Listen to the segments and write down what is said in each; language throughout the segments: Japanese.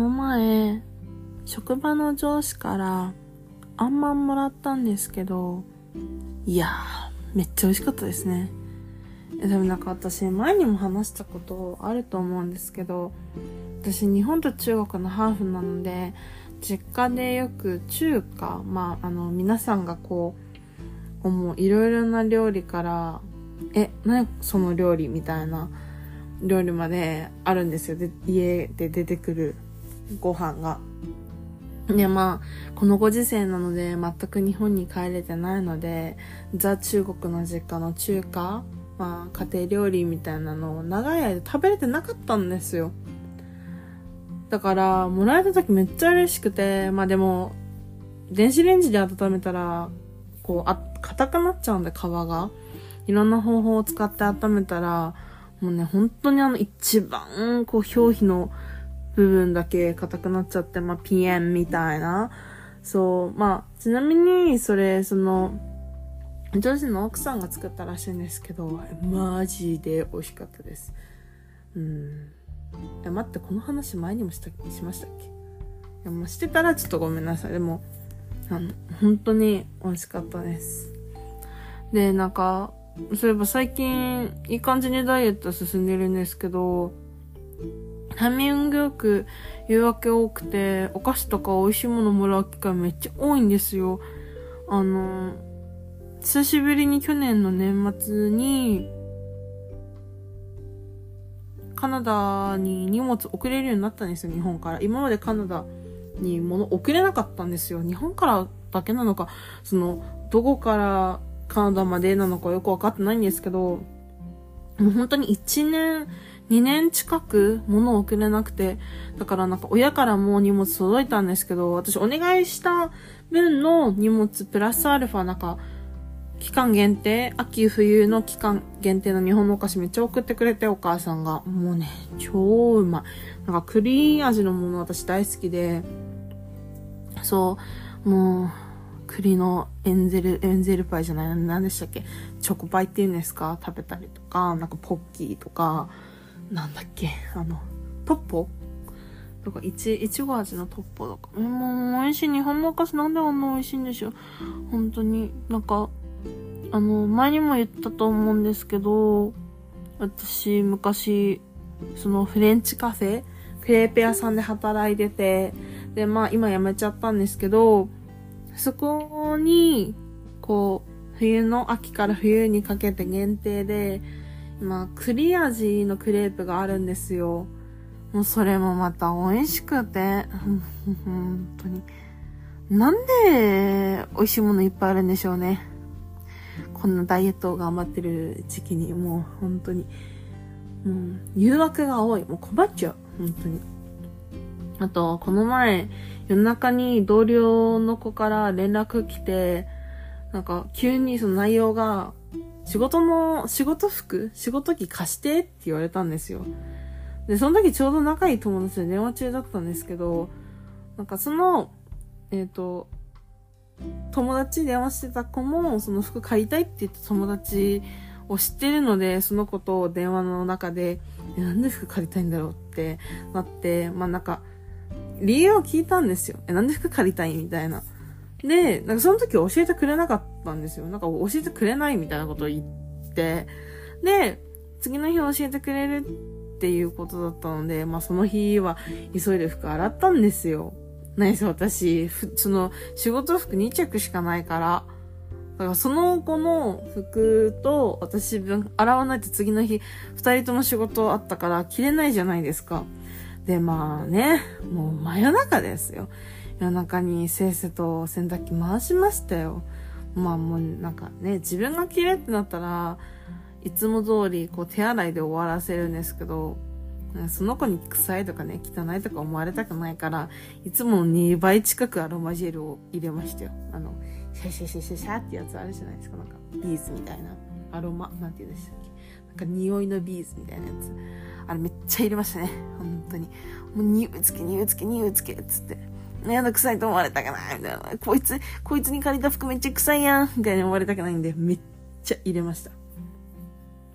この前、職場の上司からあんまんもらったんですけど、いやー、めっちゃ美味しかったですね。でもなんか私前にも話したことあると思うんですけど、私日本と中国のハーフなので、実家でよく中華、まあ、あの、皆さんがこう、思ういろいろな料理から、え、何その料理みたいな料理まであるんですよ。で、家で出てくるご飯が。で、まあ、このご時世なので、全く日本に帰れてないので、ザ・中国の実家の中華、まあ、家庭料理みたいなのを長い間食べれてなかったんですよ。だから、もらえた時めっちゃ嬉しくて、まあでも、電子レンジで温めたら、こう、あ、硬くなっちゃうんで、皮が。いろんな方法を使って温めたら、もうね、本当にあの、一番、こう、表皮の部分だけ硬くなっちゃって、まあ、ピエンみたいな。そう、まあ、ちなみに、それ、その、上司の奥さんが作ったらしいんですけど、マジで美味しかったです。うん。え、待って、この話前にもした、しましたっけ？いや、もうしてたらちょっとごめんなさい。でも、あの、本当に美味しかったです。で、なんか、そういえば最近、いい感じにダイエット進んでるんですけど、タイミングよく誘惑多くて、お菓子とか美味しいものもらう機会めっちゃ多いんですよ。あの、久しぶりに去年の年末に、カナダに荷物送れるようになったんですよ、日本から。今までカナダに物送れなかったんですよ。日本からだけなのか、その、どこからカナダまでなのかよくわかってないんですけど、もう本当に1年、2年近く物を送れなくて、だからなんか親からも荷物届いたんですけど、私お願いした分の荷物プラスアルファなんか、期間限定、秋冬の期間限定の日本のお菓子めっちゃ送ってくれてお母さんが。もうね、超うまい。なんか栗味のもの私大好きで、そう、もう、栗のエンゼル、エンゼルパイじゃない、何でしたっけ？チョコパイっていうんですか？食べたりとか、なんかポッキーとか、なんだっけ？あの、トッポ？とか、いち、いちご味のトッポとか。もう、美味しい。日本のお菓子なんであんな美味しいんでしょ？う本当に。なんか、あの、前にも言ったと思うんですけど、私、昔、そのフレンチカフェ、クレープ屋さんで働いてて、で、まあ今辞めちゃったんですけど、そこに、こう、冬の秋から冬にかけて限定で、まあ、栗味のクレープがあるんですよ。もうそれもまた美味しくて、本当に。なんで美味しいものいっぱいあるんでしょうね。こんなダイエットを頑張ってる時期に、もう本当に。うん、誘惑が多い。もう困っちゃう。本当に。あと、この前、夜中に同僚の子から連絡来て、なんか急にその内容が、仕事の、仕事服仕事着貸してって言われたんですよ。で、その時ちょうど仲いい友達で電話中だったんですけど、なんかその、えっ、ー、と、友達電話してた子も、その服買いたいって言った友達を知ってるので、その子と電話の中で、なんで服借りたいんだろうってなって、まあなんか、理由を聞いたんですよ。え、なんで服借りたいみたいな。で、なんかその時教えてくれなかったんですよ。なんか教えてくれないみたいなことを言って。で、次の日教えてくれるっていうことだったので、まあその日は急いで服洗ったんですよ。ないです私、その仕事服2着しかないから。だからその子の服と私分洗わないと次の日2人とも仕事あったから着れないじゃないですか。で、まあね、もう真夜中ですよ。夜中にせいせと洗濯機回しましたよ。まあもうなんかね、自分が着れってなったら、いつも通りこう手洗いで終わらせるんですけど、その子に臭いとかね、汚いとか思われたくないから、いつもの2倍近くアロマジェルを入れましたよ。あの、シャシャシャシャシャってやつあるじゃないですか。なんか、ビーズみたいな。アロマ、なんて言うんでしたっけ？なんか匂いのビーズみたいなやつ。あれめっちゃ入れましたね。本当に。もう匂いつけ、匂いつけ、匂いつけ、つって。やだ、臭いと思われたくないみたいな。こいつ、こいつに借りた服めっちゃ臭いやんみたいに思われたくないんで、めっちゃ入れました。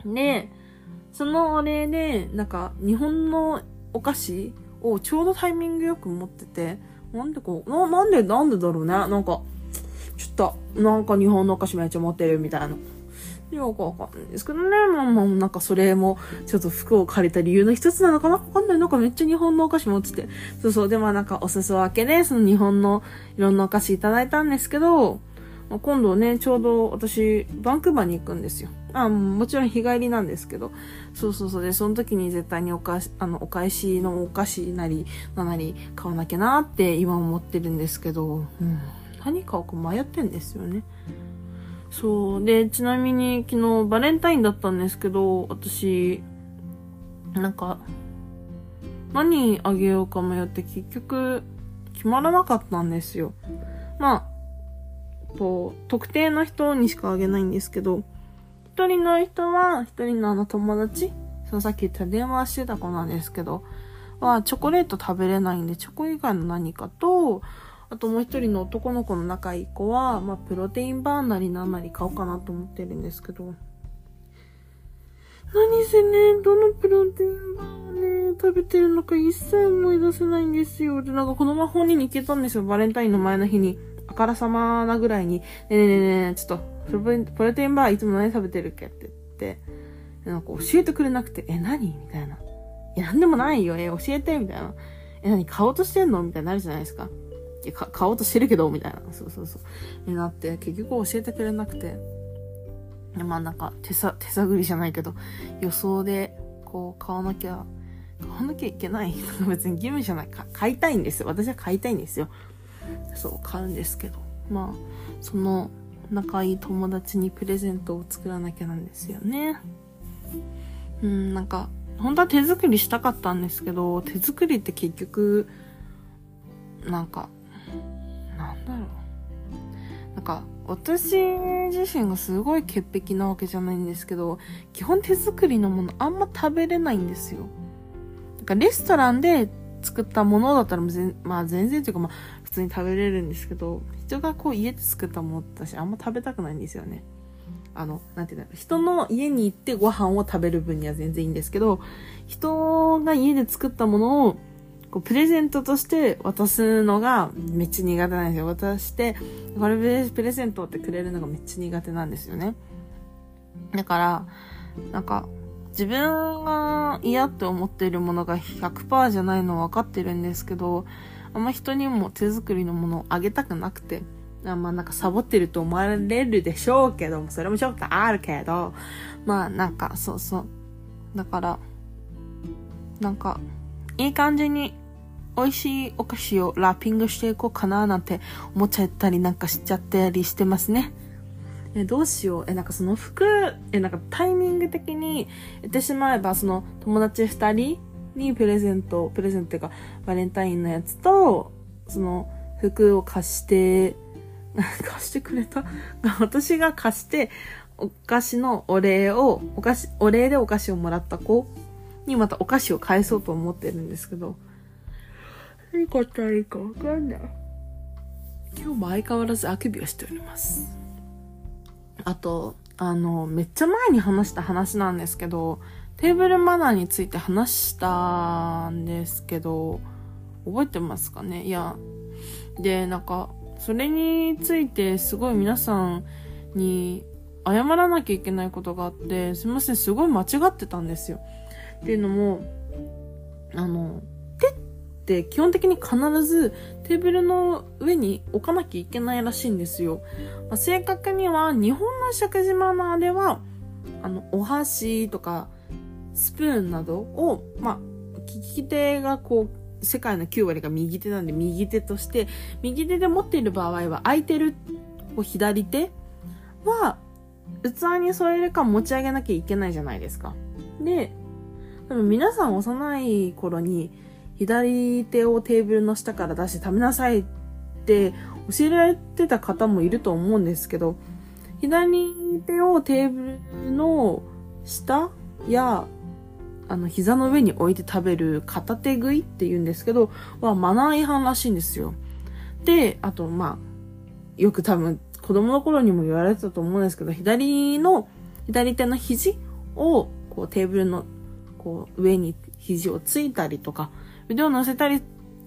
で、そのお礼で、なんか、日本のお菓子をちょうどタイミングよく持ってて、なんでこう、な、なんで、なんでだろうね。なんか、ちょっと、なんか日本のお菓子めっちゃ持ってるみたいな。よくわかんないですけどね。まあまあ、なんかそれも、ちょっと服を借りた理由の一つなのかなわかんない。なんかめっちゃ日本のお菓子持ってて。そうそう。で、まあなんかお裾分けで、その日本のいろんなお菓子いただいたんですけど、まあ、今度ね、ちょうど私、バンクーバーに行くんですよ。あ、もちろん日帰りなんですけど。そうそうそう。で、その時に絶対にお菓子、あの、お返しのお菓子なり、ななり買わなきゃなって今思ってるんですけど、うん。何買おうか迷ってんですよね。そう。で、ちなみに昨日バレンタインだったんですけど、私、なんか、何あげようか迷って結局決まらなかったんですよ。まあ、と、特定の人にしかあげないんですけど、一人の人は、一人のあの友達、そのさっき言った電話してた子なんですけど、はチョコレート食べれないんで、チョコ以外の何かと、あともう一人の男の子の仲いい子は、まあ、プロテインバーなりなんなり買おうかなと思ってるんですけど。何せね、どのプロテインバーね、食べてるのか一切思い出せないんですよ。で、なんかこのまま本人に行けたんですよ。バレンタインの前の日に。あからさまなぐらいに、ねえねえねえねえ、ちょっと、プロテインバーいつも何食べてるっけって言って、なんか教えてくれなくて、え、何？みたいな。いや、なんでもないよ。え、教えてみたいな。え、何買おうとしてんの？みたいになるじゃないですか。いや、買おうとしてるけど、みたいな。そうそうそう。になって、結局教えてくれなくて。まあなんか、手さ、手探りじゃないけど、予想で、こう、買わなきゃ、買わなきゃいけない。別に義務じゃない。買いたいんですよ。私は買いたいんですよ。そう、買うんですけど。まあ、その、仲いい友達にプレゼントを作らなきゃなんですよね。うん、なんか、本当は手作りしたかったんですけど、手作りって結局、なんか、か、私自身がすごい潔癖なわけじゃないんですけど、基本手作りのものあんま食べれないんですよ。なんかレストランで作ったものだったら全まあ全然というかまあ普通に食べれるんですけど、人がこう家で作ったものだしあんま食べたくないんですよね。あの、なんていうんだろう。人の家に行ってご飯を食べる分には全然いいんですけど、人が家で作ったものをこうプレゼントとして渡すのがめっちゃ苦手なんですよ。渡して、これプレゼントってくれるのがめっちゃ苦手なんですよね。だから、なんか、自分が嫌って思っているものが100%じゃないの分かってるんですけど、あんま人にも手作りのものをあげたくなくて、あまあなんかサボってると思われるでしょうけども、それもちょっとあるけど、まあなんかそうそう。だから、なんか、いい感じに美味しいお菓子をラッピングしていこうかななんて思っちゃったりなんかしちゃったりしてますね。え、どうしよう。え、なんかその服、え、なんかタイミング的に言ってしまえば、その友達二人にプレゼント、プレゼントっていうか、バレンタインのやつと、その服を貸して、貸してくれた？私が貸して、お菓子のお礼を、お菓子、お礼でお菓子をもらった子にまたお菓子を返そうと思ってるんですけど、何買ったらいいかわかんない。今日も相変わらずあくびをしております。あと、あの、めっちゃ前に話した話なんですけど、テーブルマナーについて話したんですけど、覚えてますかね？いや、で、なんか、それについてすごい皆さんに謝らなきゃいけないことがあって、すいません、すごい間違ってたんですよ。っていうのも、あの、って基本的に必ずテーブルの上に置かなきゃいけないらしいんですよ。まあ、正確には日本の食事マナーでは、あの、お箸とかスプーンなどを、まあ、利き手がこう、世界の9割が右手なんで右手として、右手で持っている場合は空いてる左手は器に添えるか持ち上げなきゃいけないじゃないですか。で、多分皆さん幼い頃に左手をテーブルの下から出して食べなさいって教えられてた方もいると思うんですけど、左手をテーブルの下や、あの、膝の上に置いて食べる片手食いって言うんですけど、はマナー違反らしいんですよ。で、あと、まあ、よく多分子供の頃にも言われてたと思うんですけど、左の、左手の肘を、こうテーブルの、こう上に肘をついたりとか、腕を乗せたり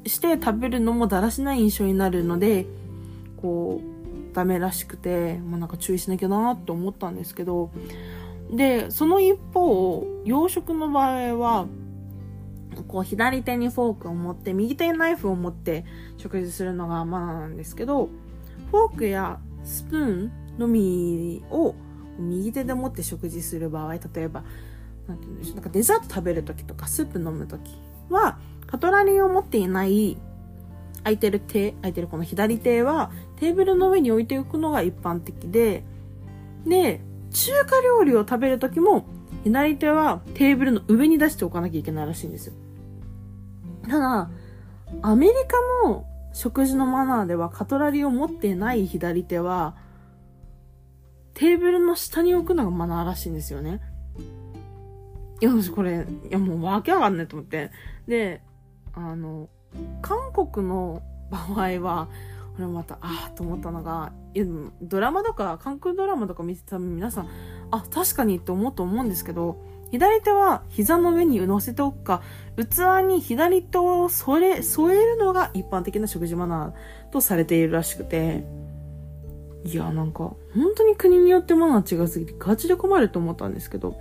して食べるのもだらしない印象になるので、こう、ダメらしくて、まあ、なんか注意しなきゃなって思ったんですけど、で、その一方、洋食の場合は、こう左手にフォークを持って、右手にナイフを持って食事するのがマナーなんですけど、フォークやスプーンのみを右手で持って食事する場合、例えば、なんて言うんでしょう、なんかデザート食べるときとか、スープ飲むときは、カトラリーを持っていない空いてる手、空いてるこの左手はテーブルの上に置いておくのが一般的で、で、中華料理を食べるときも、左手はテーブルの上に出しておかなきゃいけないらしいんですよ。ただ、アメリカの食事のマナーではカトラリーを持っていない左手は、テーブルの下に置くのがマナーらしいんですよね。いや、私これ、いやもうわけわかんないと思って。で、あの、韓国の場合は、これまた、ああ、と思ったのが、いや、ドラマとか、韓国ドラマとか見てた皆さん、あ、確かにって思うと思うんですけど、左手は膝の上に乗せておくか、器に左手を添え、添えるのが一般的な食事マナーとされているらしくて、いや、なんか、本当に国によってマナー違いすぎてガチで困ると思ったんですけど、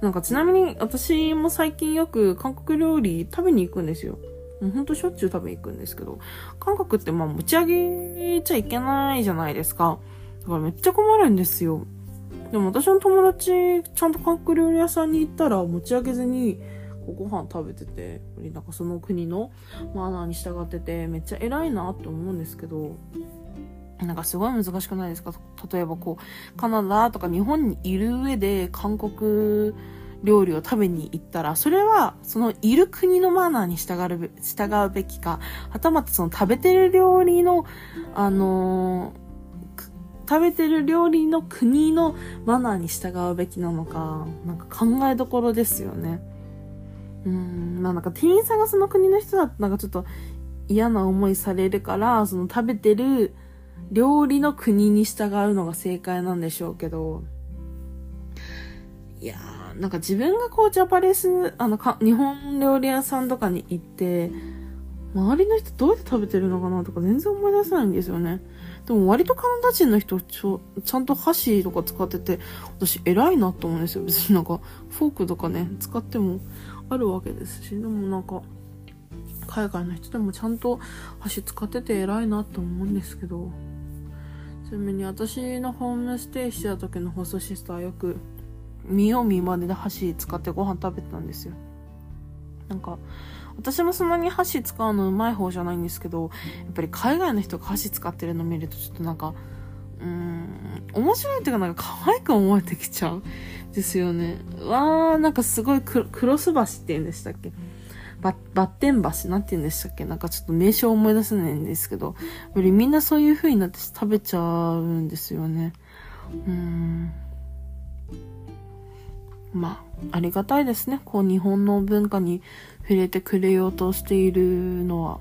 なんかちなみに私も最近よく韓国料理食べに行くんですよ。もうほんとしょっちゅう食べに行くんですけど、韓国ってまあ持ち上げちゃいけないじゃないですか。だからめっちゃ困るんですよ。でも私の友達、ちゃんと韓国料理屋さんに行ったら持ち上げずに、ご飯食べてて、なんかその国のマナーに従ってて、めっちゃ偉いなって思うんですけど、なんかすごい難しくないですか？例えばこう、カナダとか日本にいる上で韓国料理を食べに行ったら、それはそのいる国のマナーに従う従うべきか、はたまたその食べてる料理の、あのー食べてる料理の国のマナーに従うべきなのか、なんか考えどころですよね。うん、まあなんか店員さんがその国の人だとなんかちょっと嫌な思いされるから、その食べてる料理の国に従うのが正解なんでしょうけど、いやー、なんか自分がこうジャパレス、あのか、日本料理屋さんとかに行って、周りの人どうやって食べてるのかなとか全然思い出せないんですよね。でも割とカナダ人の人ちょ、ちゃんと箸とか使ってて、私偉いなと思うんですよ。別になんか、フォークとかね、使ってもあるわけですし、でもなんか、海外の人でもちゃんと箸使ってて偉いなと思うんですけど、ちなみに私のホームステイしてた時のホストシスターよく、見よう見までで箸使ってご飯食べてたんですよ。なんか、私もそんなに箸使うのうまい方じゃないんですけど、やっぱり海外の人が箸使ってるの見るとちょっとなんか、うーん、面白いっていうかなんか可愛く思えてきちゃう。ですよね。わー、なんかすごいクロス橋って言うんでしたっけ？ババッテン橋なんて言うんでしたっけ？なんかちょっと名称思い出せないんですけど、よりみんなそういう風になって食べちゃうんですよね。うん。まあ、ありがたいですね。こう日本の文化に触れてくれようとしているのは、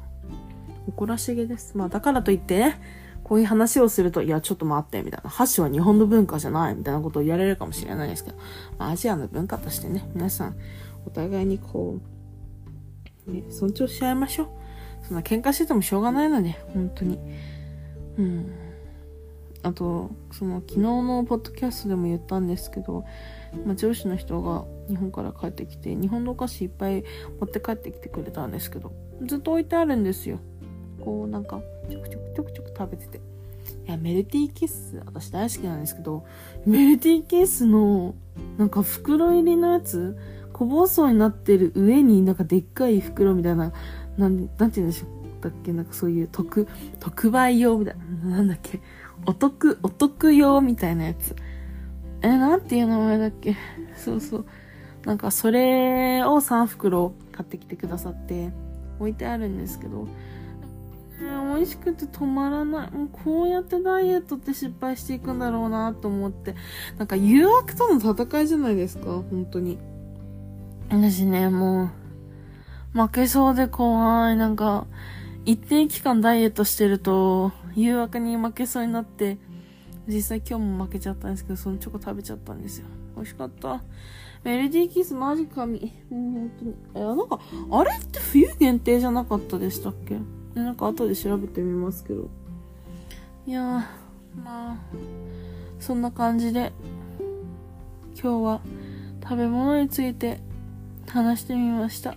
誇らしげです。まあだからといってね、こういう話をすると、いや、ちょっと待って、みたいな。箸は日本の文化じゃない、みたいなことを言われるかもしれないですけど、アジアの文化としてね、皆さん、お互いにこう、ね、尊重し合いましょう。そんな喧嘩しててもしょうがないので、本当に。うん。あと、その、昨日のポッドキャストでも言ったんですけど、まあ、上司の人が日本から帰ってきて日本のお菓子いっぱい持って帰ってきてくれたんですけどずっと置いてあるんですよこうなんかちょくちょくちょくちょく食べてていやメルティーキッス私大好きなんですけどメルティーキッスのなんか袋入りのやつ小包装になってる上になんかでっかい袋みたいななんなんて言うんでしょうだっけなんかそういう特特売用みたいななんだっけお得お得用みたいなやつえ、なんていう名前だっけ？そうそう。なんかそれを3袋買ってきてくださって置いてあるんですけど、えー、美味しくて止まらない。もうこうやってダイエットって失敗していくんだろうなと思って。なんか誘惑との戦いじゃないですか？本当に。私ね、もう、負けそうで怖い。なんか、一定期間ダイエットしてると、誘惑に負けそうになって、実際今日も負けちゃったんですけど、そのチョコ食べちゃったんですよ。美味しかった。メルディーキスマジ神。うん、本当に。え、なんか、あれって冬限定じゃなかったでしたっけ？なんか後で調べてみますけど。いやー、まあ、そんな感じで、今日は食べ物について話してみました。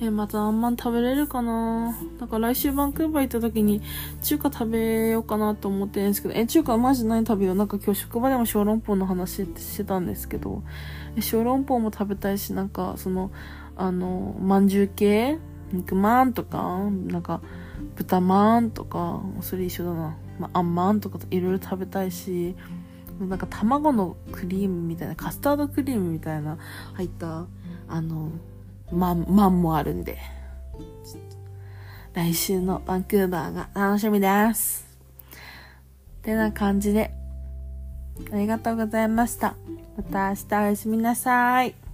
え、またあんまん食べれるかな？なんか来週バンクーバー行った時に中華食べようかなと思ってるんですけど、え、中華マジ何食べよう？なんか今日職場でも小籠包の話してたんですけど、小籠包も食べたいし、なんかその、あの、まんじゅう系？肉まんとか、なんか豚まんとか、それ一緒だな。まあ、あんまんとかいろいろ食べたいし、なんか卵のクリームみたいな、カスタードクリームみたいな入った、あの、まん、まんもあるんで、来週のバンクーバーが楽しみです。てな感じで、ありがとうございました。また明日おやすみなさい。